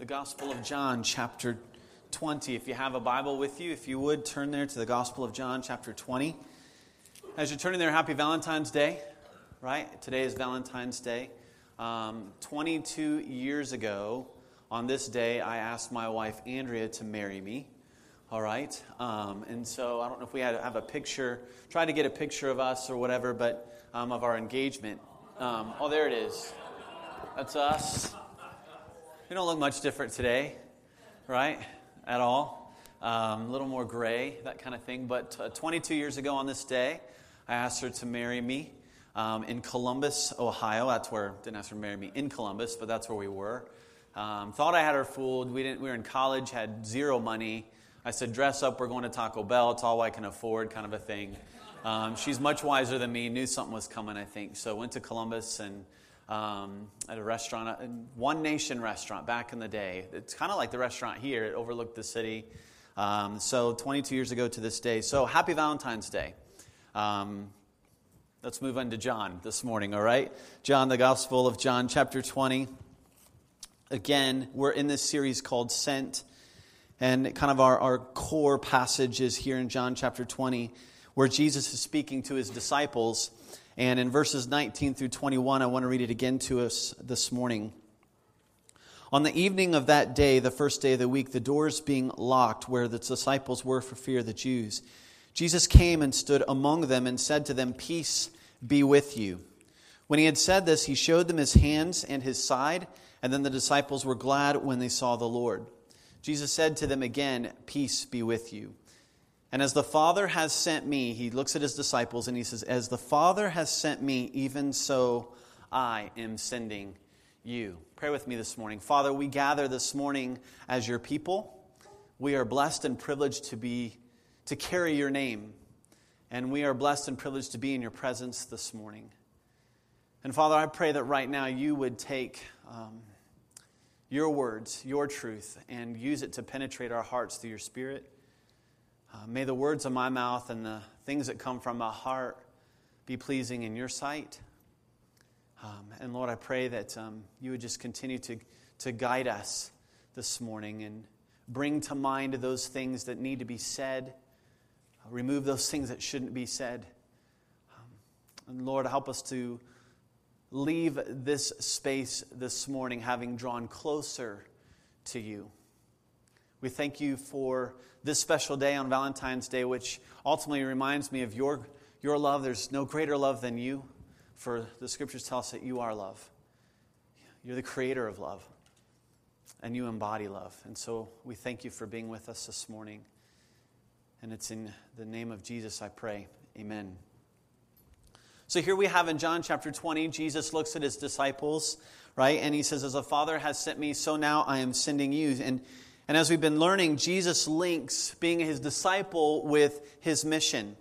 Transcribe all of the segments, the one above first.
the Gospel of John, chapter 20. If you have a Bible with you, if you would turn there to the Gospel of John, chapter 20. As you're turning there, happy Valentine's Day, right? Today is Valentine's Day. Um, 22 years ago, on this day, I asked my wife, Andrea, to marry me. All right? Um, and so I don't know if we had have a picture, try to get a picture of us or whatever, but um, of our engagement. Um, oh, there it is. That's us. We don't look much different today, right? At all. Um, a little more gray, that kind of thing. But uh, 22 years ago on this day, I asked her to marry me um, in Columbus, Ohio. That's where, didn't ask her to marry me in Columbus, but that's where we were. Um, thought I had her fooled. We, didn't, we were in college, had zero money. I said, dress up, we're going to Taco Bell. It's all I can afford, kind of a thing. Um, she's much wiser than me, knew something was coming, I think. So went to Columbus and um, at a restaurant, a One Nation restaurant back in the day. It's kind of like the restaurant here, it overlooked the city. Um, so 22 years ago to this day. So happy Valentine's Day. Um, let's move on to John this morning, all right? John, the Gospel of John, chapter 20. Again, we're in this series called Sent. And kind of our, our core passage is here in John chapter 20, where Jesus is speaking to his disciples. And in verses 19 through 21, I want to read it again to us this morning. On the evening of that day, the first day of the week, the doors being locked where the disciples were for fear of the Jews, Jesus came and stood among them and said to them, Peace be with you. When he had said this, he showed them his hands and his side, and then the disciples were glad when they saw the Lord. Jesus said to them again, Peace be with you. And as the Father has sent me, he looks at his disciples and he says, As the Father has sent me, even so I am sending you. Pray with me this morning. Father, we gather this morning as your people. We are blessed and privileged to be to carry your name. And we are blessed and privileged to be in your presence this morning. And Father, I pray that right now you would take um, your words, your truth, and use it to penetrate our hearts through your Spirit. Uh, may the words of my mouth and the things that come from my heart be pleasing in your sight. Um, and Lord, I pray that um, you would just continue to, to guide us this morning and bring to mind those things that need to be said, uh, remove those things that shouldn't be said. Um, and Lord, help us to leave this space this morning having drawn closer to you. We thank you for this special day on Valentine's Day, which ultimately reminds me of your, your love. There's no greater love than you, for the scriptures tell us that you are love. You're the creator of love, and you embody love. And so we thank you for being with us this morning. And it's in the name of Jesus I pray. Amen. So here we have in John chapter 20, Jesus looks at his disciples, right? And he says, As the Father has sent me, so now I am sending you. And and as we've been learning, Jesus links being his disciple with his mission.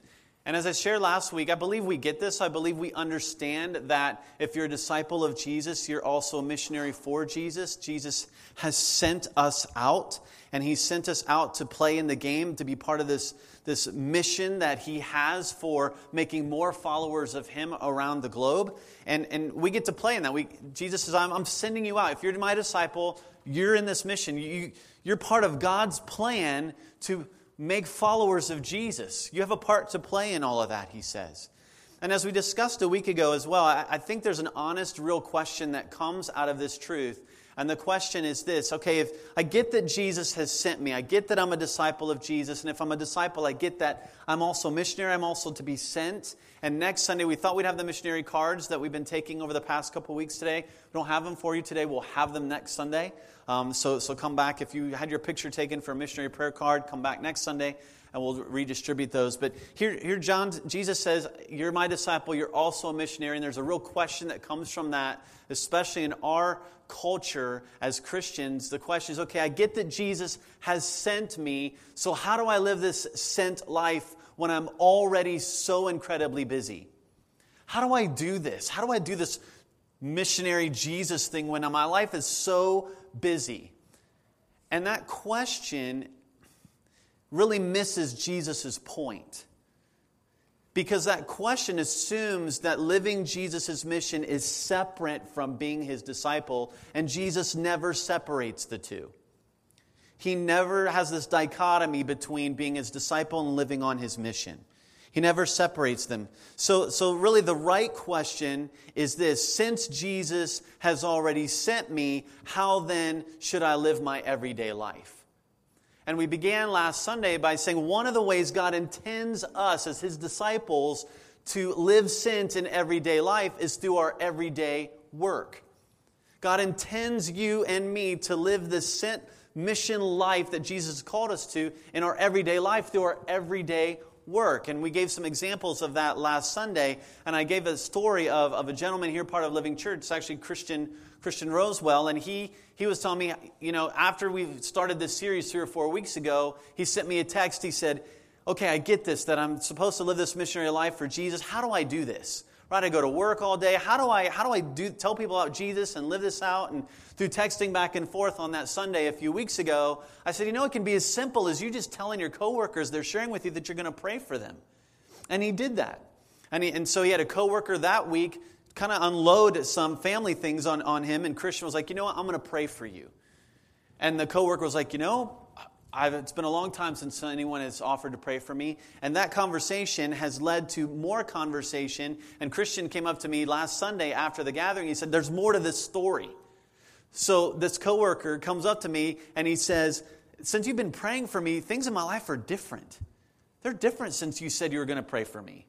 And as I shared last week, I believe we get this. I believe we understand that if you're a disciple of Jesus, you're also a missionary for Jesus. Jesus has sent us out, and He sent us out to play in the game, to be part of this, this mission that He has for making more followers of Him around the globe. And, and we get to play in that. We, Jesus says, I'm, I'm sending you out. If you're my disciple, you're in this mission. You, you're part of God's plan to make followers of Jesus. You have a part to play in all of that, he says. And as we discussed a week ago as well, I, think there's an honest, real question that comes out of this truth. And the question is this okay, if I get that Jesus has sent me, I get that I'm a disciple of Jesus, and if I'm a disciple, I get that I'm also missionary, I'm also to be sent. And next Sunday, we thought we'd have the missionary cards that we've been taking over the past couple weeks today. We don't have them for you today, we'll have them next Sunday. Um, so, so come back. If you had your picture taken for a missionary prayer card, come back next Sunday and we'll redistribute those. But here, here John, Jesus says, You're my disciple, you're also a missionary. And there's a real question that comes from that, especially in our culture as Christians. The question is okay, I get that Jesus has sent me, so how do I live this sent life when I'm already so incredibly busy? How do I do this? How do I do this missionary Jesus thing when my life is so busy? And that question really misses Jesus' point. Because that question assumes that living Jesus' mission is separate from being his disciple, and Jesus never separates the two. He never has this dichotomy between being his disciple and living on his mission. He never separates them. So, so really, the right question is this Since Jesus has already sent me, how then should I live my everyday life? And we began last Sunday by saying one of the ways God intends us as his disciples to live sent in everyday life is through our everyday work. God intends you and me to live this sent mission life that Jesus called us to in our everyday life through our everyday work. And we gave some examples of that last Sunday. And I gave a story of, of a gentleman here, part of Living Church. It's actually Christian, Christian Rosewell. And he, he was telling me, you know, after we started this series three or four weeks ago, he sent me a text. He said, Okay, I get this, that I'm supposed to live this missionary life for Jesus. How do I do this? right? I go to work all day. How do I, how do I do, tell people about Jesus and live this out? And through texting back and forth on that Sunday a few weeks ago, I said, you know, it can be as simple as you just telling your coworkers they're sharing with you that you're going to pray for them. And he did that. And, he, and so he had a coworker that week kind of unload some family things on, on him. And Christian was like, you know what? I'm going to pray for you. And the coworker was like, you know, I've, it's been a long time since anyone has offered to pray for me. And that conversation has led to more conversation. And Christian came up to me last Sunday after the gathering. He said, There's more to this story. So this coworker comes up to me and he says, Since you've been praying for me, things in my life are different. They're different since you said you were going to pray for me.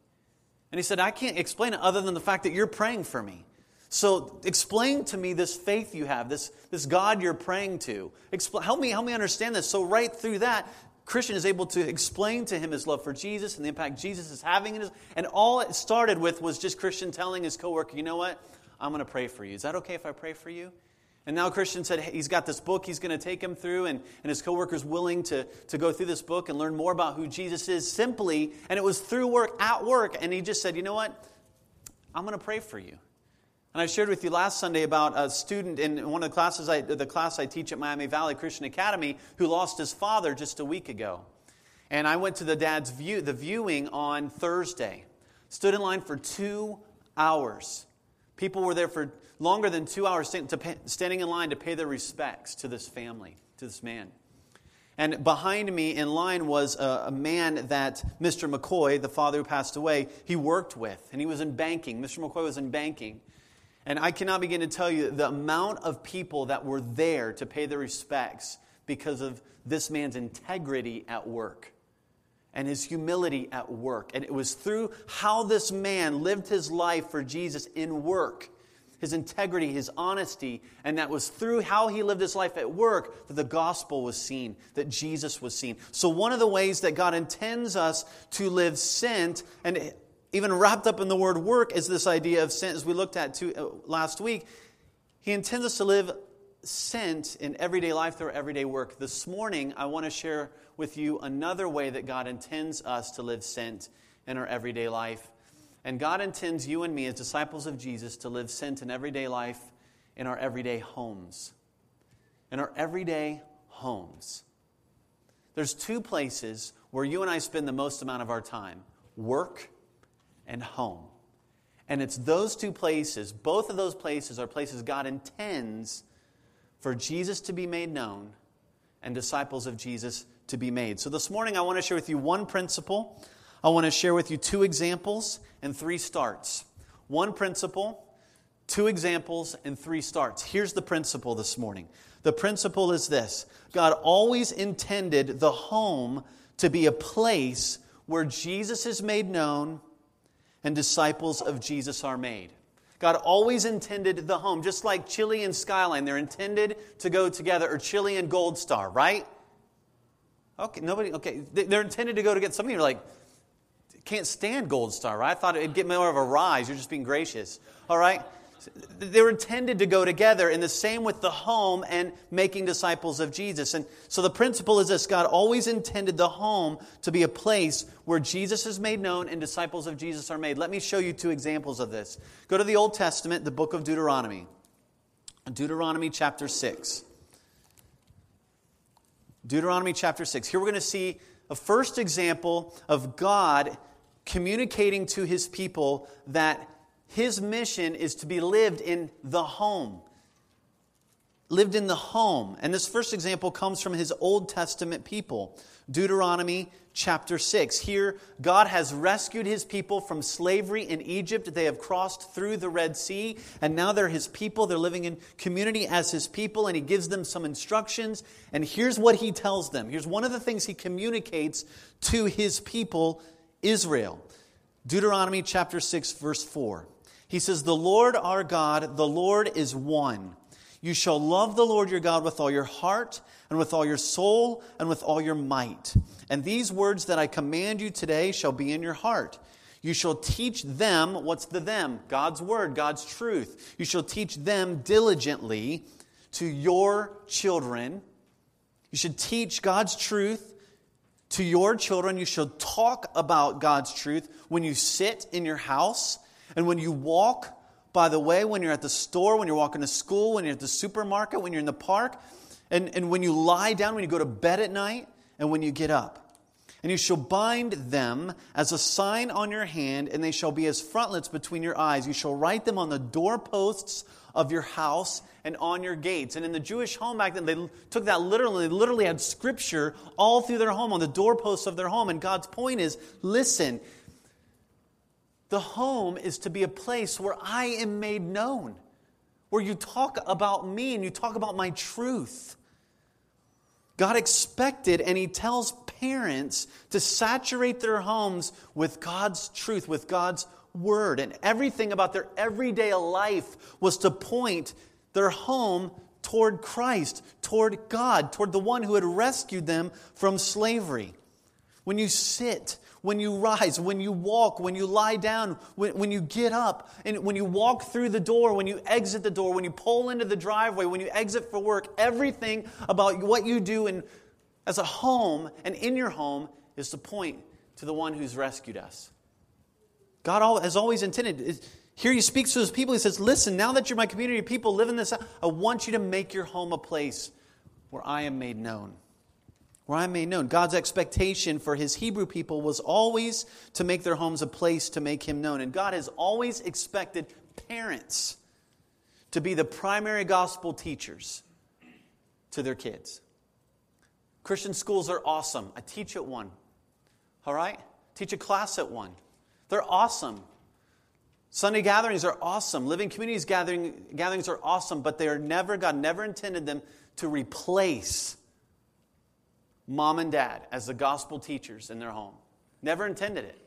And he said, I can't explain it other than the fact that you're praying for me. So explain to me this faith you have, this, this God you're praying to. Expl- help, me, help me understand this. So right through that, Christian is able to explain to him his love for Jesus and the impact Jesus is having in his. And all it started with was just Christian telling his coworker, you know what? I'm going to pray for you. Is that okay if I pray for you? And now Christian said he's got this book he's going to take him through, and, and his coworker's willing to, to go through this book and learn more about who Jesus is simply. And it was through work, at work, and he just said, you know what? I'm going to pray for you. And I shared with you last Sunday about a student in one of the classes, I, the class I teach at Miami Valley Christian Academy, who lost his father just a week ago. And I went to the dad's view, the viewing on Thursday. Stood in line for two hours. People were there for longer than two hours standing in line to pay their respects to this family, to this man. And behind me in line was a, a, man that Mr. McCoy, the father who passed away, he worked with. And he was in banking. Mr. McCoy was in banking. And I cannot begin to tell you the amount of people that were there to pay their respects because of this man's integrity at work and his humility at work. And it was through how this man lived his life for Jesus in work, his integrity, his honesty, and that was through how he lived his life at work that the gospel was seen, that Jesus was seen. So, one of the ways that God intends us to live sent, and even wrapped up in the word work is this idea of sent, as we looked at two, uh, last week. He intends us to live sent in everyday life through everyday work. This morning, I want to share with you another way that God intends us to live sent in our everyday life. And God intends you and me, as disciples of Jesus, to live sent in everyday life in our everyday homes. In our everyday homes. There's two places where you and I spend the most amount of our time work and home. And it's those two places, both of those places are places God intends for Jesus to be made known and disciples of Jesus to be made. So this morning, I want to share with you one principle. I want to share with you two examples and three starts. One principle, two examples, and three starts. Here's the principle this morning. The principle is this God always intended the home to be a place where Jesus is made known and disciples of Jesus are made. God always intended the home, just like Chili and Skyline, they're intended to go together, or Chili and Gold Star, right? Okay, nobody, okay, they're intended to go together. Some of you are like, can't stand Gold Star, right? I thought it'd get more of a rise. You're just being gracious, all right? They were intended to go together, and the same with the home and making disciples of Jesus. And so the principle is this God always intended the home to be a place where Jesus is made known and disciples of Jesus are made. Let me show you two examples of this. Go to the Old Testament, the book of Deuteronomy. Deuteronomy chapter 6. Deuteronomy chapter 6. Here we're going to see a first example of God communicating to his people that his mission is to be lived in the home. Lived in the home. And this first example comes from his Old Testament people. Deuteronomy chapter 6. Here, God has rescued his people from slavery in Egypt. They have crossed through the Red Sea, and now they're his people. They're living in community as his people, and he gives them some instructions. And here's what he tells them. Here's one of the things he communicates to his people, Israel. Deuteronomy chapter 6, verse 4. He says, The Lord our God, the Lord is one. You shall love the Lord your God with all your heart, and with all your soul, and with all your might. And these words that I command you today shall be in your heart. You shall teach them, what's the them? God's word, God's truth. You shall teach them diligently to your children. You should teach God's truth to your children. You shall talk about God's truth when you sit in your house and when you walk by the way, when you're at the store, when you're walking to school, when you're at the supermarket, when you're in the park, and, and when you lie down, when you go to bed at night, and when you get up. And you shall bind them as a sign on your hand, and they shall be as frontlets between your eyes. You shall write them on the doorposts of your house and on your gates. And in the Jewish home back then, they took that literally. They literally had scripture all through their home, on the doorposts of their home. And God's point is listen, the home is to be a place where I am made known, where you talk about me and you talk about my truth. God expected, and He tells parents to saturate their homes with God's truth, with God's word. And everything about their everyday life was to point their home toward Christ, toward God, toward the one who had rescued them from slavery. When you sit when you rise, when you walk, when you lie down, when, when you get up, and when you walk through the door, when you exit the door, when you pull into the driveway, when you exit for work, everything about what you do in, as a home and in your home is to point to the one who's rescued us. God has always intended. Here he speaks to his people. He says, Listen, now that you're my community of people, live in this, I want you to make your home a place where I am made known where I am made known. God's expectation for his Hebrew people was always to make their homes a place to make him known. And God has always expected parents to be the primary gospel teachers to their kids. Christian schools are awesome. I teach at one. All right? Teach a class at one. They're awesome. Sunday gatherings are awesome. Living communities gathering, gatherings are awesome, but they are never, God never intended them to replace mom and dad as the gospel teachers in their home. Never intended it.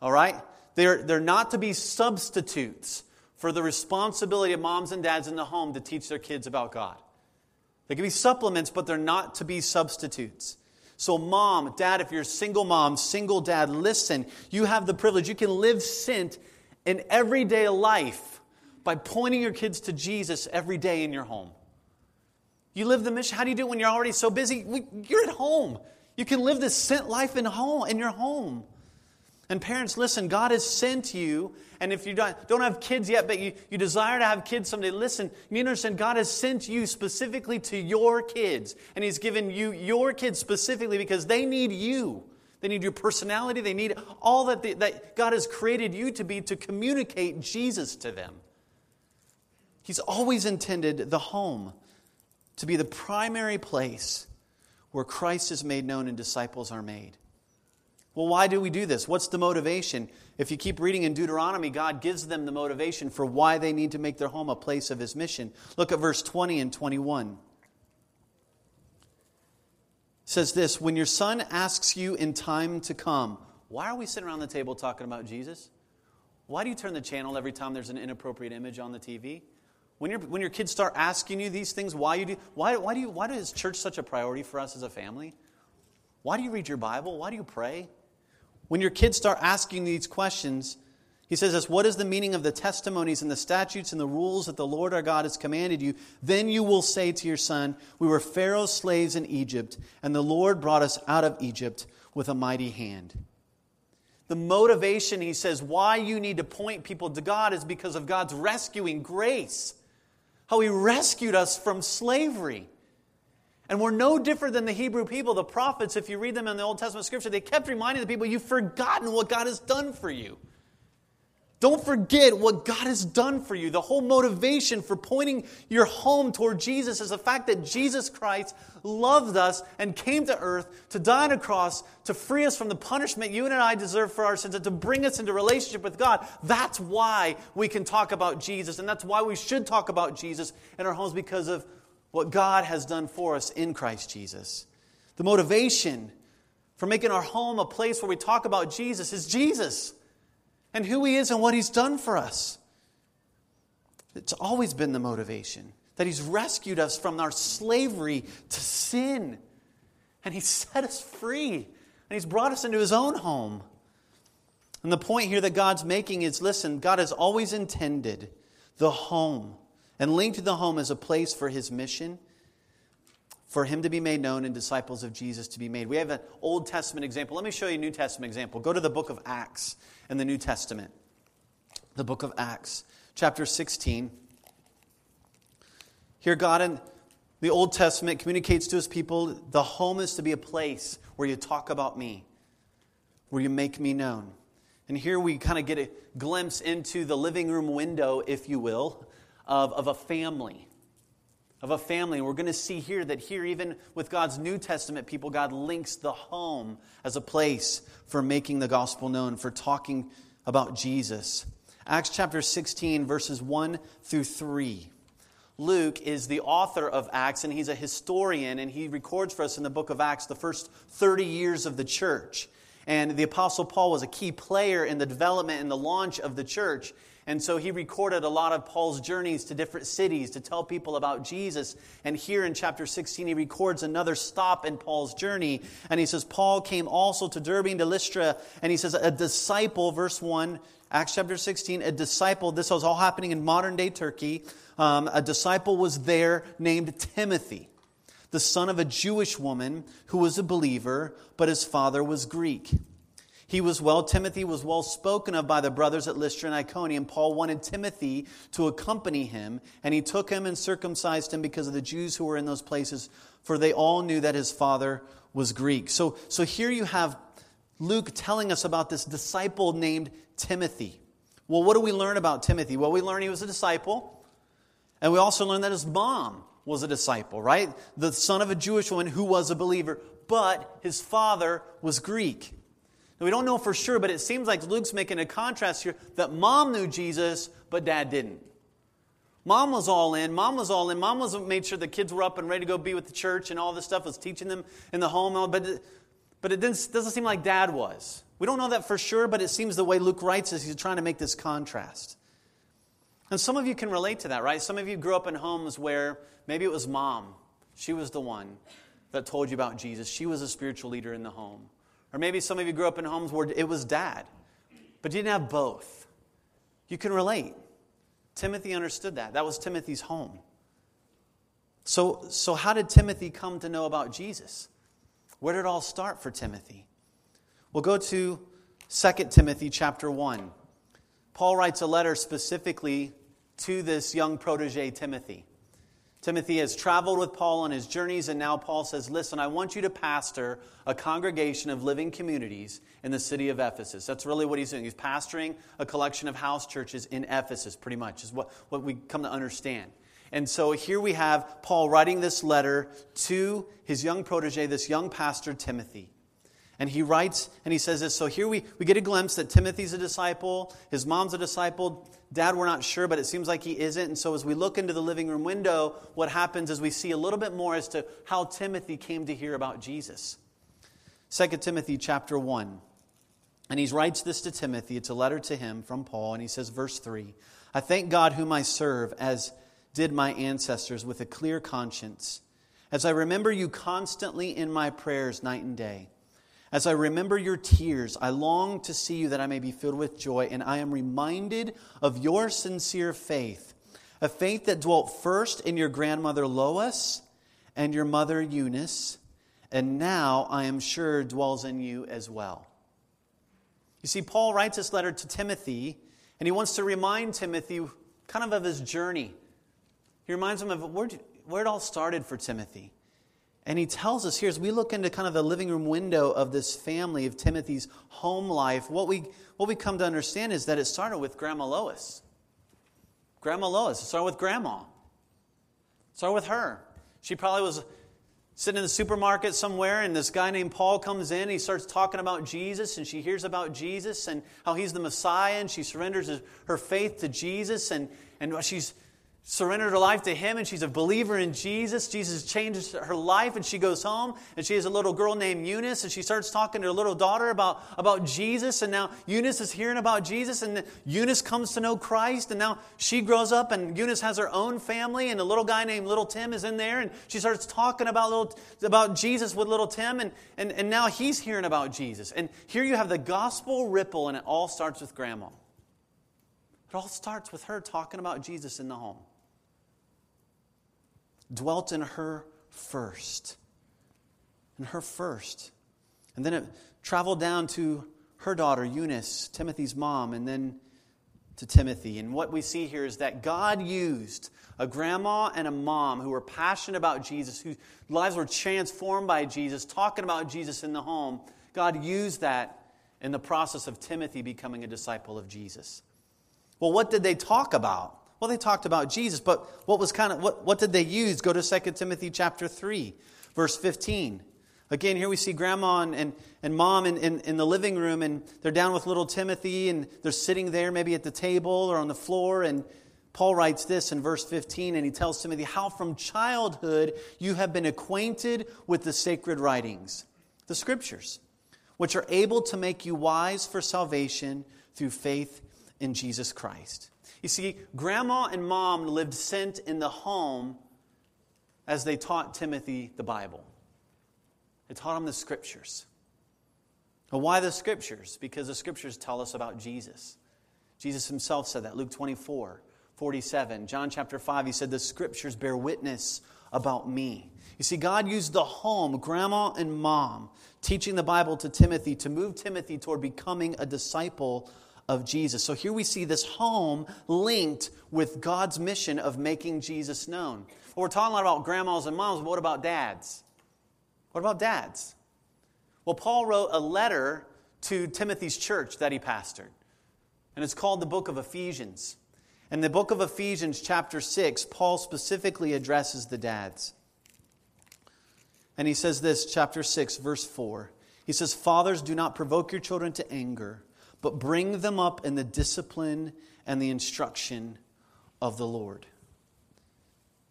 All right? They're, they're not to be substitutes for the responsibility of moms and dads in the home to teach their kids about God. They can be supplements, but they're not to be substitutes. So, mom, dad, if you're a single mom, single dad, listen. You have the privilege. You can live sent in everyday life by pointing your kids to Jesus every day in your home. You live the mission. How do you do it when you're already so busy? You're at home. You can live this sent life in home in your home. And parents, listen, God has sent you, and if you don't, don't have kids yet, but you, you desire to have kids someday, listen, you understand God has sent you specifically to your kids. And He's given you your kids specifically because they need you. They need your personality. They need all that, the, that God has created you to be to communicate Jesus to them. He's always intended the home to be the primary place where Christ is made known and disciples are made. Well, why do we do this? What's the motivation? If you keep reading in Deuteronomy, God gives them the motivation for why they need to make their home a place of His mission. Look at verse 20 and 21. It says this When your son asks you in time to come, why are we sitting around the table talking about Jesus? Why do you turn the channel every time there's an inappropriate image on the TV? When, your when your kids start asking you these things, why, you do, why, why, do you, why is church such a priority for us as a family? Why do you read your Bible? Why do you pray? When your kids start asking these questions, he says this What is the meaning of the testimonies and the statutes and the rules that the Lord our God has commanded you? Then you will say to your son, We were Pharaoh's slaves in Egypt, and the Lord brought us out of Egypt with a mighty hand. The motivation, he says, why you need to point people to God is because of God's rescuing grace how he rescued us from slavery. And we're no different than the Hebrew people. The prophets, if you read them in the Old Testament scripture, they kept reminding the people, you've forgotten what God has done for you. Don't forget what God has done for you. The whole motivation for pointing your home toward Jesus is the fact that Jesus Christ loved us and came to earth to die on a cross to free us from the punishment you and I deserve for our sins and to bring us into relationship with God. That's why we can talk about Jesus, and that's why we should talk about Jesus in our homes because of what God has done for us in Christ Jesus. The motivation for making our home a place where we talk about Jesus is Jesus and who He is and what He's done for us. It's always been the motivation that He's rescued us from our slavery to sin. And He's set us free. And He's brought us into His own home. And the point here that God's making is listen, God has always intended the home and linked to the home as a place for His mission for him to be made known and disciples of Jesus to be made. We have an Old Testament example. Let me show you a New Testament example. Go to the book of Acts in the New Testament. The book of Acts, chapter 16. Here, God in the Old Testament communicates to his people the home is to be a place where you talk about me, where you make me known. And here we kind of get a glimpse into the living room window, if you will, of, of a family of a family. And we're going to see here that here, even with God's New Testament people, God links the home as a place for making the gospel known, for talking about Jesus. Acts chapter 16, verses 1 through 3. Luke is the author of Acts, and he's a historian, and he records for us in the book of Acts the first 30 years of the church. And the Apostle Paul was a key player in the development and the launch of the church. And so he recorded a lot of Paul's journeys to different cities to tell people about Jesus. And here in chapter 16, he records another stop in Paul's journey. And he says, Paul came also to Derbe and to Lystra. And he says, a disciple, verse 1, Acts chapter 16, a disciple, this was all happening in modern day Turkey. Um, a disciple was there named Timothy, the son of a Jewish woman who was a believer, but his father was Greek. He was well, Timothy was well spoken of by the brothers at Lystra and Iconium. Paul wanted Timothy to accompany him, and he took him and circumcised him because of the Jews who were in those places, for they all knew that his father was Greek. So, so here you have Luke telling us about this disciple named Timothy. Well, what do we learn about Timothy? Well, we learn he was a disciple, and we also learn that his mom was a disciple, right? The son of a Jewish woman who was a believer, but his father was Greek. Now, we don't know for sure, but it seems like Luke's making a contrast here that mom knew Jesus, but dad didn't. Mom was all in. Mom was all in. Mom was made sure the kids were up and ready to go be with the church and all this stuff, was teaching them in the home. But, it, but it doesn't seem like dad was. We don't know that for sure, but it seems the way Luke writes is he's trying to make this contrast. And some of you can relate to that, right? Some of you grew up in homes where maybe it was mom. She was the one that told you about Jesus. She was a spiritual leader in the home. Or maybe some of you grew up in homes where it was dad, but you didn't have both. You can relate. Timothy understood that. That was Timothy's home. So, so how did Timothy come to know about Jesus? Where did it all start for Timothy? We'll go to 2 Timothy chapter 1. Paul writes a letter specifically to this young protege, Timothy. Timothy has traveled with Paul on his journeys, and now Paul says, Listen, I want you to pastor a congregation of living communities in the city of Ephesus. That's really what he's doing. He's pastoring a collection of house churches in Ephesus, pretty much, is what, what we come to understand. And so here we have Paul writing this letter to his young protege, this young pastor, Timothy. And he writes and he says this. So here we, we get a glimpse that Timothy's a disciple, his mom's a disciple. Dad, we're not sure, but it seems like he isn't. And so as we look into the living room window, what happens is we see a little bit more as to how Timothy came to hear about Jesus. 2 Timothy chapter 1. And he writes this to Timothy. It's a letter to him from Paul. And he says, verse 3 I thank God whom I serve, as did my ancestors, with a clear conscience, as I remember you constantly in my prayers night and day. As I remember your tears, I long to see you that I may be filled with joy, and I am reminded of your sincere faith, a faith that dwelt first in your grandmother Lois and your mother Eunice, and now I am sure dwells in you as well. You see, Paul writes this letter to Timothy, and he wants to remind Timothy kind of of his journey. He reminds him of where, where it all started for Timothy. And he tells us here, as we look into kind of the living room window of this family, of Timothy's home life, what we, what we come to understand is that it started with Grandma Lois. Grandma Lois. It started with Grandma. It started with her. She probably was sitting in the supermarket somewhere, and this guy named Paul comes in. He starts talking about Jesus, and she hears about Jesus and how he's the Messiah, and she surrenders her faith to Jesus, and, and she's surrendered her life to him and she's a believer in Jesus. Jesus changes her life and she goes home and she has a little girl named Eunice and she starts talking to her little daughter about, about Jesus and now Eunice is hearing about Jesus and Eunice comes to know Christ and now she grows up and Eunice has her own family and a little guy named little Tim is in there and she starts talking about little about Jesus with little Tim and, and, and now he's hearing about Jesus. And here you have the gospel ripple and it all starts with grandma. It all starts with her talking about Jesus in the home dwelt in her first. In her first. And then it traveled down to her daughter, Eunice, Timothy's mom, and then to Timothy. And what we see here is that God used a grandma and a mom who were passionate about Jesus, whose lives were transformed by Jesus, talking about Jesus in the home. God used that in the process of Timothy becoming a disciple of Jesus. Well, what did they talk about? Well, they talked about Jesus, but what was kind of what, what did they use? Go to 2 Timothy chapter 3, verse 15. Again, here we see grandma and, and, and mom in, in, in, the living room, and they're down with little Timothy, and they're sitting there, maybe at the table or on the floor. And Paul writes this in verse 15, and he tells Timothy, How from childhood you have been acquainted with the sacred writings, the scriptures, which are able to make you wise for salvation through faith in Jesus Christ. You see, grandma and mom lived sent in the home as they taught Timothy the Bible. They taught him the scriptures. Why the scriptures? Because the scriptures tell us about Jesus. Jesus himself said that. Luke 24, 47. John chapter 5, he said, The scriptures bear witness about me. You see, God used the home, grandma and mom, teaching the Bible to Timothy to move Timothy toward becoming a disciple of Jesus. So here we see this home linked with God's mission of making Jesus known. Well, we're talking a lot about grandmas and moms, but what about dads? What about dads? Well, Paul wrote a letter to Timothy's church that he pastored, and it's called the book of Ephesians. In the book of Ephesians, chapter 6, Paul specifically addresses the dads. And he says this, chapter 6, verse 4. He says, Fathers, do not provoke your children to anger but bring them up in the discipline and the instruction of the Lord.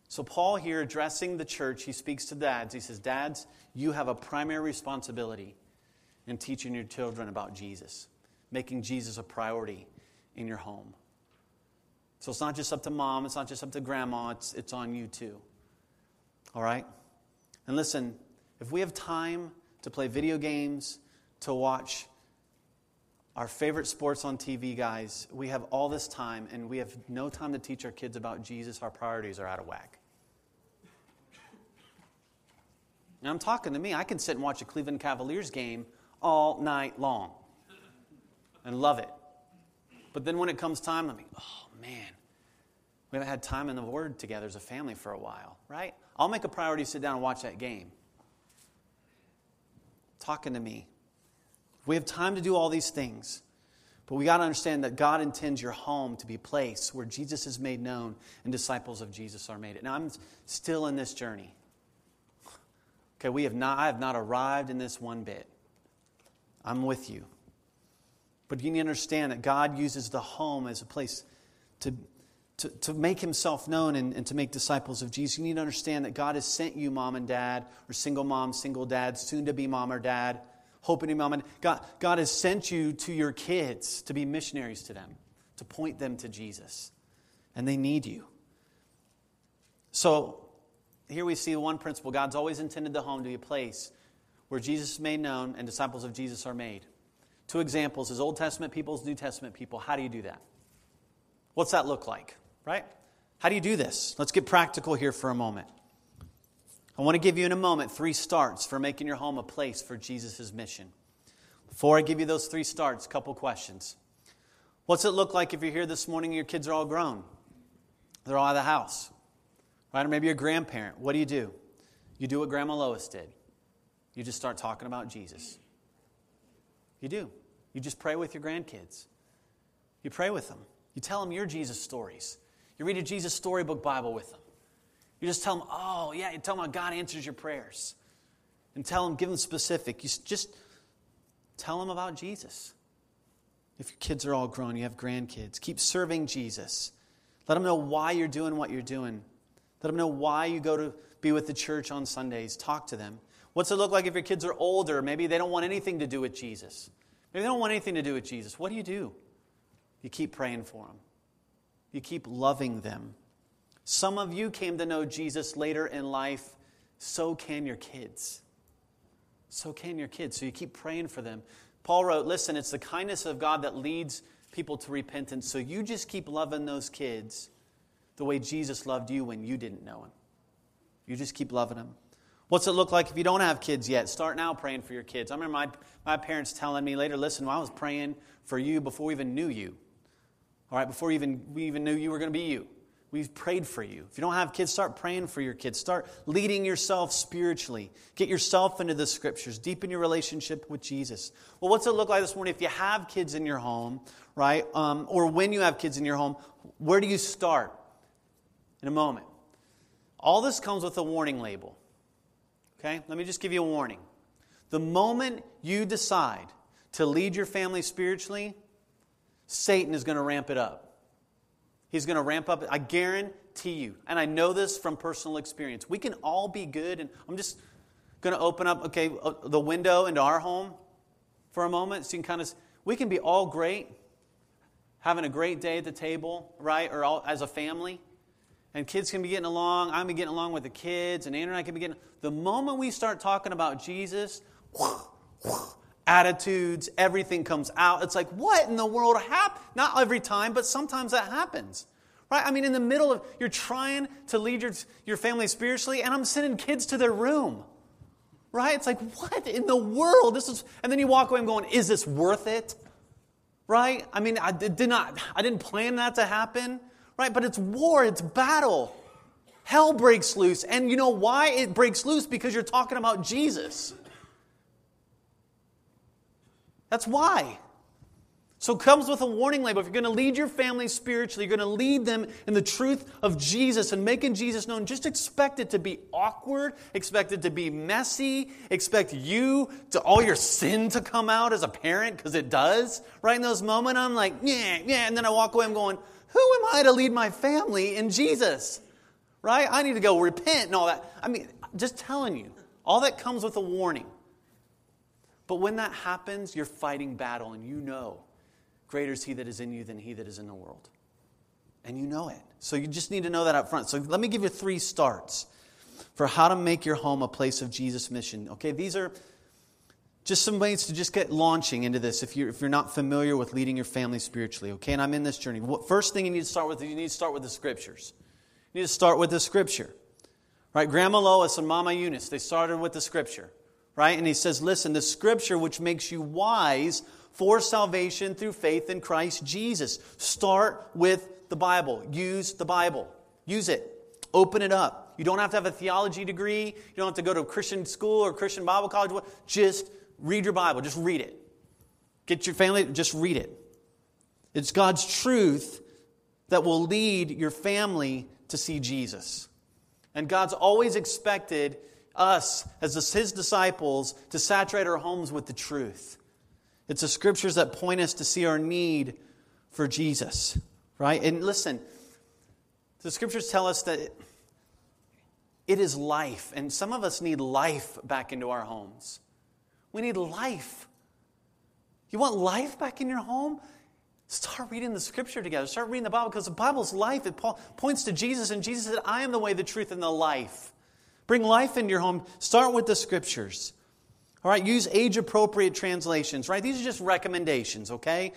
So, Paul here addressing the church, he speaks to dads. He says, Dads, you have a primary responsibility in teaching your children about Jesus, making Jesus a priority in your home. So, it's not just up to mom, it's not just up to grandma, it's, it's on you too. All right? And listen, if we have time to play video games, to watch our favorite sports on TV, guys, we have all this time and we have no time to teach our kids about Jesus. Our priorities are out of whack. Now, I'm talking to me. I can sit and watch a Cleveland Cavaliers game all night long and love it. But then when it comes time, I'm like, oh man, we haven't had time in the Word together as a family for a while, right? I'll make a priority to sit down and watch that game. Talking to me. We have time to do all these things. But we got to understand that God intends your home to be a place where Jesus is made known and disciples of Jesus are made. Now, I'm still in this journey. Okay, we have not, I have not arrived in this one bit. I'm with you. But you need to understand that God uses the home as a place to, to, to make himself known and, and to make disciples of Jesus. You need to understand that God has sent you, mom and dad, or single mom, single dad, soon to be mom or dad Hope. And God, God has sent you to your kids to be missionaries to them, to point them to Jesus. And they need you. So here we see one principle God's always intended the home to be a place where Jesus is made known and disciples of Jesus are made. Two examples as Old Testament people, New Testament people. How do you do that? What's that look like, right? How do you do this? Let's get practical here for a moment. I want to give you in a moment three starts for making your home a place for Jesus' mission. Before I give you those three starts, a couple questions. What's it look like if you're here this morning and your kids are all grown? They're all out of the house. Right? Or maybe you're a grandparent. What do you do? You do what Grandma Lois did. You just start talking about Jesus. You do. You just pray with your grandkids. You pray with them. You tell them your Jesus stories. You read a Jesus storybook Bible with them. You just tell them, oh, yeah, you tell them God answers your prayers. And tell them, give them specific. You just tell them about Jesus. If your kids are all grown, you have grandkids, keep serving Jesus. Let them know why you're doing what you're doing. Let them know why you go to be with the church on Sundays. Talk to them. What's it look like if your kids are older? Maybe they don't want anything to do with Jesus. Maybe they don't want anything to do with Jesus. What do you do? You keep praying for them, you keep loving them. Some of you came to know Jesus later in life. So can your kids. So can your kids. So you keep praying for them. Paul wrote, Listen, it's the kindness of God that leads people to repentance. So you just keep loving those kids the way Jesus loved you when you didn't know him. You just keep loving them. What's it look like if you don't have kids yet? Start now praying for your kids. I remember my, my parents telling me later, listen, well, I was praying for you before we even knew you. All right, before even, we even knew you were going to be you. We've prayed for you. If you don't have kids, start praying for your kids. Start leading yourself spiritually. Get yourself into the scriptures. Deepen your relationship with Jesus. Well, what's it look like this morning if you have kids in your home, right? Um, or when you have kids in your home, where do you start? In a moment. All this comes with a warning label. Okay? Let me just give you a warning. The moment you decide to lead your family spiritually, Satan is going to ramp it up. He's going to ramp up. I guarantee you, and I know this from personal experience. We can all be good, and I'm just going to open up, okay, uh, the window into our home for a moment so you can kind of, we can be all great, having a great day at the table, right, or all, as a family. And kids can be getting along. I'm be getting along with the kids, and Andrea and I can be getting. The moment we start talking about Jesus, attitudes, everything comes out. It's like, what in the world happened? Not every time, but sometimes that happens. Right? I mean, in the middle of, you're trying to lead your, your family spiritually, and I'm sending kids to their room. Right? It's like, what in the world? This is, and then you walk away and going, is this worth it? Right? I mean, I did not, I didn't plan that to happen. Right? But it's war, it's battle. Hell breaks loose. And you know why it breaks loose? Because you're talking about Jesus. That's why. So it comes with a warning label. If you're going to lead your family spiritually, you're going to lead them in the truth of Jesus and making Jesus known, just expect it to be awkward, expect it to be messy, expect you to all your sin to come out as a parent, because it does. Right in those moments, I'm like, yeah, yeah. And then I walk away, I'm going, who am I to lead my family in Jesus? Right? I need to go repent and all that. I mean, just telling you, all that comes with a warning. But when that happens, you're fighting battle and you know greater is he that is in you than he that is in the world. And you know it. So you just need to know that up front. So let me give you three starts for how to make your home a place of Jesus' mission. Okay, these are just some ways to just get launching into this if you're, if you're not familiar with leading your family spiritually. Okay, and I'm in this journey. First thing you need to start with, is you need to start with the scriptures. You need to start with the scripture. Right? Grandma Lois and Mama Eunice, they started with the scripture right? And he says, listen, the scripture which makes you wise for salvation through faith in Christ Jesus. Start with the Bible. Use the Bible. Use it. Open it up. You don't have to have a theology degree. You don't have to go to a Christian school or Christian Bible college. Just read your Bible. Just read it. Get your family, just read it. It's God's truth that will lead your family to see Jesus. And God's always expected us as his disciples to saturate our homes with the truth. It's the scriptures that point us to see our need for Jesus, right? And listen, the scriptures tell us that it is life, and some of us need life back into our homes. We need life. You want life back in your home? Start reading the scripture together. Start reading the Bible because the Bible's life. It points to Jesus, and Jesus said, I am the way, the truth, and the life. Bring life into your home. Start with the scriptures. All right, use age appropriate translations, right? These are just recommendations, okay?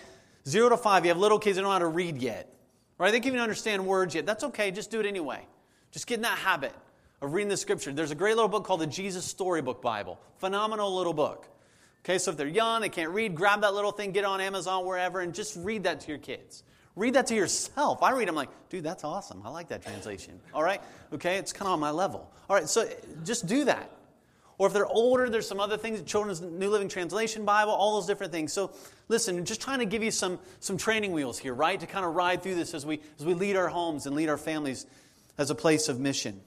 Zero to five, you have little kids that don't know how to read yet, right? They can't even understand words yet. That's okay, just do it anyway. Just get in that habit of reading the scripture. There's a great little book called the Jesus Storybook Bible. Phenomenal little book. Okay, so if they're young, they can't read, grab that little thing, get on Amazon, wherever, and just read that to your kids. Read that to yourself. I read, I'm like, dude, that's awesome. I like that translation. All right? Okay, it's kind of on my level. All right, so just do that. Or if they're older, there's some other things, Children's New Living Translation Bible, all those different things. So listen, just trying to give you some, some training wheels here, right? To kind of ride through this as we, as we lead our homes and lead our families as a place of mission.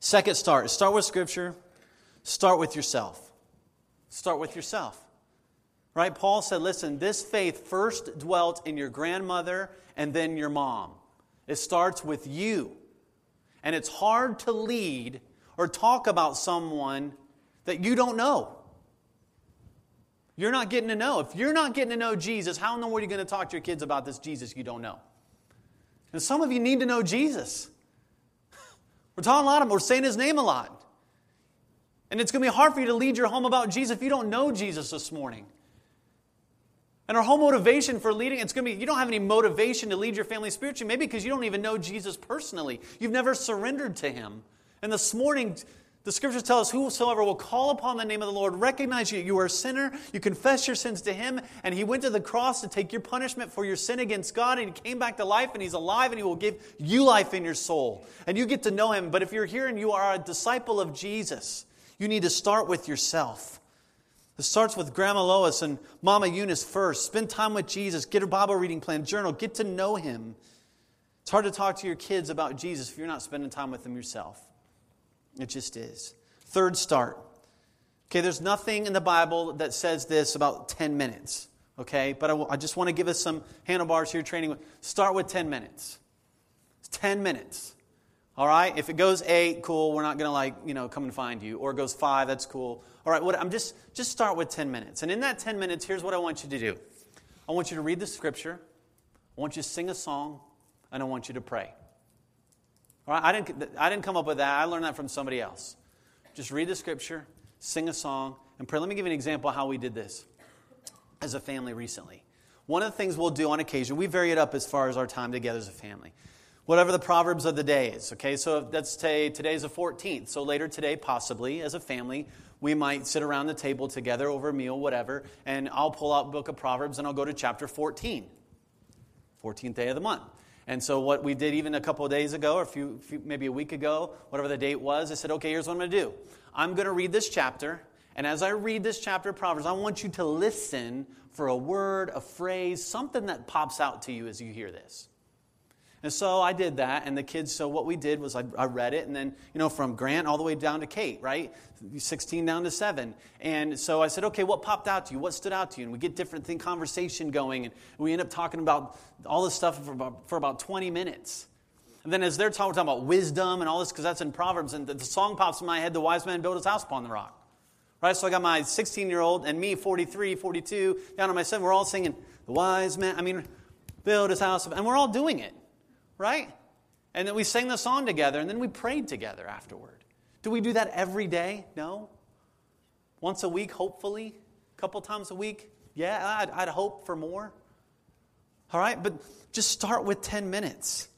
Second start, start with Scripture, start with yourself. Start with yourself. Right? Paul said, listen, this faith first dwelt in your grandmother and then your mom. It starts with you. And it's hard to lead or talk about someone that you don't know. You're not getting to know. If you're not getting to know Jesus, how in the world are you going to talk to your kids about this Jesus you don't know? And some of you need to know Jesus. We're talking a lot about, we're saying his name a lot. And it's going to be hard for you to lead your home about Jesus if you don't know Jesus this morning. And our whole motivation for leading, it's going to be, you don't have any motivation to lead your family spiritually, maybe because you don't even know Jesus personally. You've never surrendered to him. And this morning, the scriptures tell us whosoever will call upon the name of the Lord, recognize you, you are a sinner, you confess your sins to him, and he went to the cross to take your punishment for your sin against God, and he came back to life, and he's alive, and he will give you life in your soul. And you get to know him. But if you're here and you are a disciple of Jesus, you need to start with yourself. It starts with Grandma Lois and Mama Eunice first. Spend time with Jesus, get a Bible reading plan, journal, get to know him. It's hard to talk to your kids about Jesus if you're not spending time with them yourself. It just is. Third start. Okay, there's nothing in the Bible that says this about 10 minutes. Okay, but I, I just want to give us some handlebars here training. Start with 10 minutes. It's 10 minutes. All right, if it goes eight, cool. We're not going to like you know come and find you. Or it goes five, that's cool. All right, what, I'm just just start with 10 minutes. And in that 10 minutes, here's what I want you to do. I want you to read the scripture. I want you to sing a song, and I want you to pray. All right, I didn't, I didn't come up with that. I learned that from somebody else. Just read the scripture, sing a song, and pray. Let me give you an example of how we did this as a family recently. One of the things we'll do on occasion, we vary it up as far as our time together as a family. Whatever the Proverbs of the day is, okay? So let's say today's the 14th. So later today, possibly, as a family, we might sit around the table together over a meal, whatever, and I'll pull out book of Proverbs and I'll go to chapter 14, 14th day of the month. And so, what we did even a couple of days ago, or a few, few, maybe a week ago, whatever the date was, I said, okay, here's what I'm going to do. I'm going to read this chapter, and as I read this chapter of Proverbs, I want you to listen for a word, a phrase, something that pops out to you as you hear this. And so I did that, and the kids, so what we did was I, I, read it, and then, you know, from Grant all the way down to Kate, right? 16 down to 7. And so I said, okay, what popped out to you? What stood out to you? And we get different thing, conversation going, and we end up talking about all this stuff for about, for about 20 minutes. And then as they're talking, talking about wisdom and all this, because that's in Proverbs, and the, the song pops in my head, The Wise Man Built His House Upon the Rock. Right? So I got my 16 year old and me, 43, 42, down to my 7. We're all singing, The Wise Man, I mean, build his house, and we're all doing it right? And then we sang the song together, and then we prayed together afterward. Do we do that every day? No. Once a week, hopefully? A couple times a week? Yeah, I'd, I'd hope for more. All right, but just start with 10 minutes.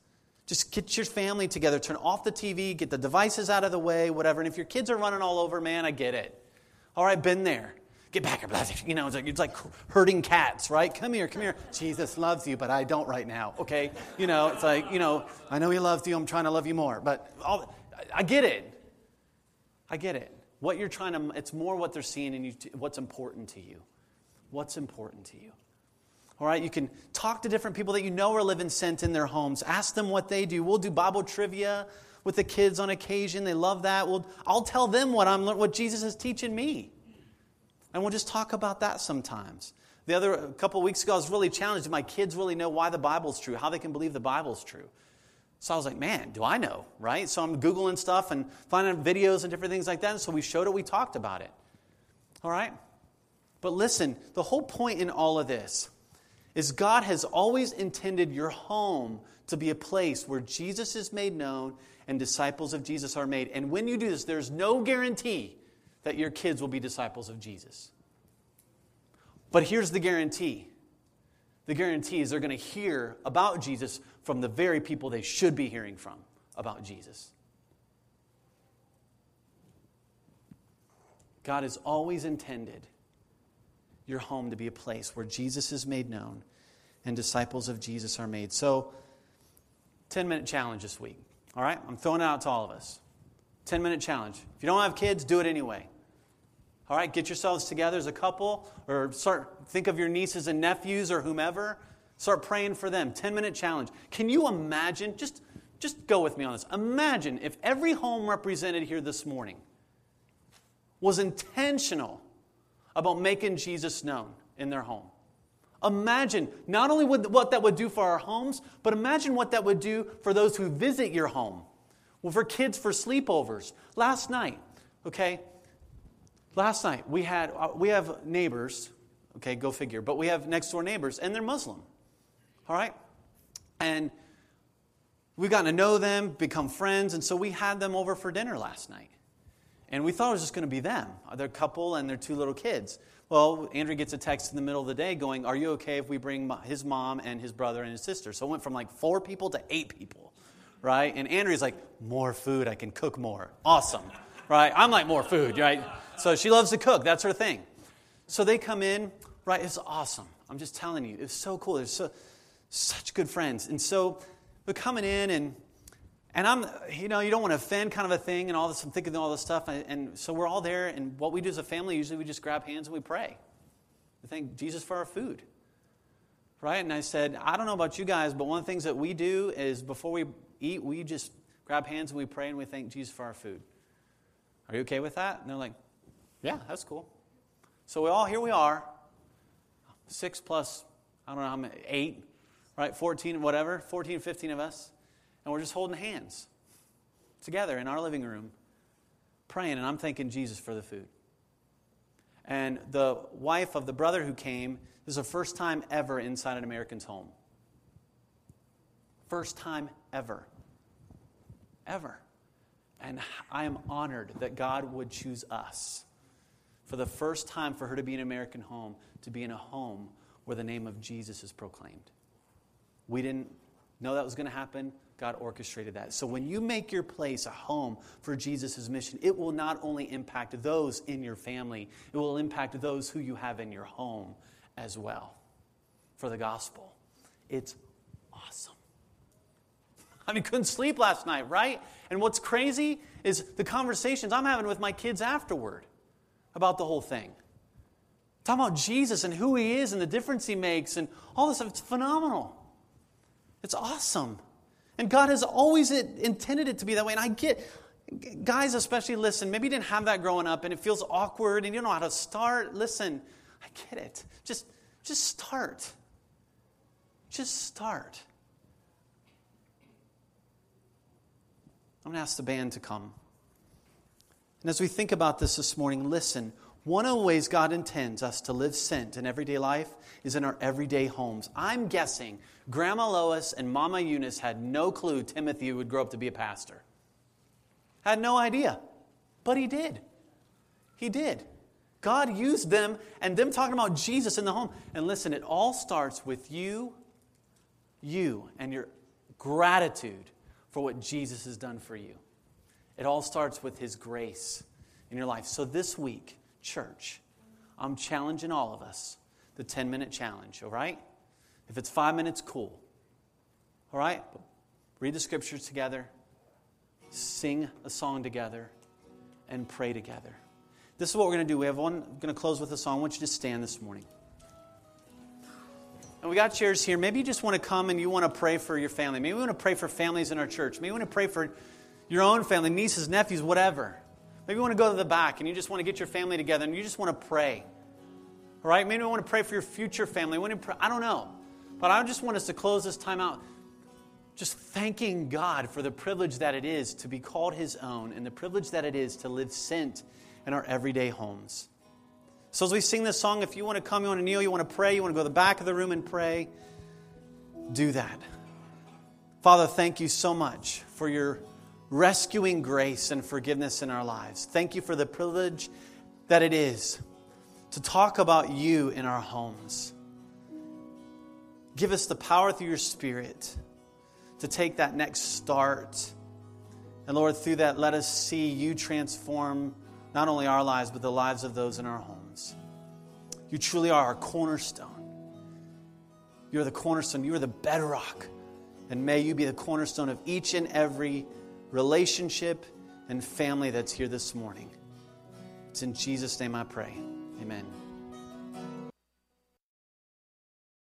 Just get your family together, turn off the TV, get the devices out of the way, whatever. And if your kids are running all over, man, I get it. All right, been there get back here. You know, it's like, it's like herding cats, right? Come here, come here. Jesus loves you, but I don't right now, okay? You know, it's like, you know, I know he loves you. I'm trying to love you more. But all, I get it. I get it. What you're trying to, it's more what they're seeing and you, what's important to you. What's important to you. All right, you can talk to different people that you know are living sent in their homes. Ask them what they do. We'll do Bible trivia with the kids on occasion. They love that. We'll, I'll tell them what I'm what Jesus is teaching me. And we'll just talk about that sometimes. The other couple weeks ago, I was really challenged. Do my kids really know why the Bible's true? How they can believe the Bible's true? So I was like, man, do I know, right? So I'm Googling stuff and finding videos and different things like that. And so we showed it, we talked about it. All right? But listen, the whole point in all of this is God has always intended your home to be a place where Jesus is made known and disciples of Jesus are made. And when you do this, there's no guarantee that your kids will be disciples of Jesus. But here's the guarantee the guarantee is they're going to hear about Jesus from the very people they should be hearing from about Jesus. God has always intended your home to be a place where Jesus is made known and disciples of Jesus are made. So, 10 minute challenge this week. All right? I'm throwing it out to all of us. 10 minute challenge. If you don't have kids, do it anyway. All right? Get yourselves together as a couple or start think of your nieces and nephews or whomever. Start praying for them. 10 minute challenge. Can you imagine? Just, just go with me on this. Imagine if every home represented here this morning was intentional about making Jesus known in their home. Imagine not only what that would do for our homes, but imagine what that would do for those who visit your home. Well, for kids for sleepovers. Last night, okay, last night we had uh, we have neighbors, okay, go figure, but we have next door neighbors, and they're Muslim. All right? And we've gotten to know them, become friends, and so we had them over for dinner last night. And we thought it was just going to be them, their couple and their two little kids. Well, Andrea gets a text in the middle of the day going, Are you okay if we bring his mom and his brother and his sister? So it went from like four people to eight people, right? And Andrea's like, More food, I can cook more. Awesome, right? I'm like, More food, right? So she loves to cook, that's her thing. So they come in, right? It's awesome. I'm just telling you, it's so cool. They're so, such good friends. And so they're coming in and and I'm, you know, you don't want to offend kind of a thing and all this. I'm thinking all this stuff. And, and so we're all there. And what we do as a family, usually we just grab hands and we pray. We thank Jesus for our food. Right? And I said, I don't know about you guys, but one of the things that we do is before we eat, we just grab hands and we pray and we thank Jesus for our food. Are you okay with that? And they're like, yeah, that's cool. So we all, here we are, six plus, I don't know how many, eight, right? 14, whatever, 14, 15 of us and we're just holding hands together in our living room, praying, and I'm thanking Jesus for the food. And the wife of the brother who came, this is the first time ever inside an American's home. First time ever. Ever. And I am honored that God would choose us for the first time for her to be in an American home, to be in a home where the name of Jesus is proclaimed. We didn't know that was going to happen. God orchestrated that. So when you make your place a home for Jesus' mission, it will not only impact those in your family, it will impact those who you have in your home as well for the gospel. It's awesome. I mean, couldn't sleep last night, right? And what's crazy is the conversations I'm having with my kids afterward about the whole thing. Talking about Jesus and who he is and the difference he makes and all this stuff. It's phenomenal. It's awesome. And God has always intended it to be that way. And I get, guys especially, listen, maybe you didn't have that growing up and it feels awkward and you don't know how to start. Listen, I get it. Just, just start. Just start. I'm going to ask the band to come. And as we think about this this morning, listen. One of the ways God intends us to live sent in everyday life is in our everyday homes. I'm guessing Grandma Lois and Mama Eunice had no clue Timothy would grow up to be a pastor. Had no idea. But he did. He did. God used them and them talking about Jesus in the home. And listen, it all starts with you, you, and your gratitude for what Jesus has done for you. It all starts with his grace in your life. So this week, church, I'm challenging all of us the 10 minute challenge, all right? If it's five minutes, cool. All right? Read the scriptures together, sing a song together, and pray together. This is what we're going to do. We have one, going to close with a song. I want you to stand this morning. And we got chairs here. Maybe you just want to come and you want to pray for your family. Maybe we want to pray for families in our church. Maybe we want to pray for your own family, nieces, nephews, whatever. Maybe you want to go to the back and you just want to get your family together and you just want to pray. All right? Maybe you want to pray for your future family. I don't know. But I just want us to close this time out just thanking God for the privilege that it is to be called His own and the privilege that it is to live sent in our everyday homes. So, as we sing this song, if you want to come, you want to kneel, you want to pray, you want to go to the back of the room and pray, do that. Father, thank you so much for your rescuing grace and forgiveness in our lives. Thank you for the privilege that it is to talk about you in our homes. Give us the power through your Spirit to take that next start. And Lord, through that, let us see you transform not only our lives, but the lives of those in our homes. You truly are our cornerstone. You're the cornerstone. You are the bedrock. And may you be the cornerstone of each and every relationship and family that's here this morning. It's in Jesus' name I pray. Amen.